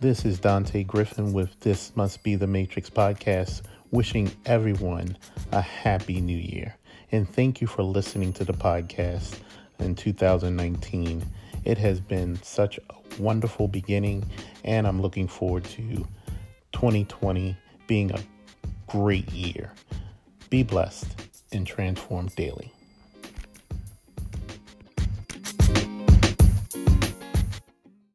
This is Dante Griffin with This Must Be the Matrix podcast, wishing everyone a happy new year. And thank you for listening to the podcast in 2019. It has been such a wonderful beginning, and I'm looking forward to 2020 being a great year. Be blessed and transform daily.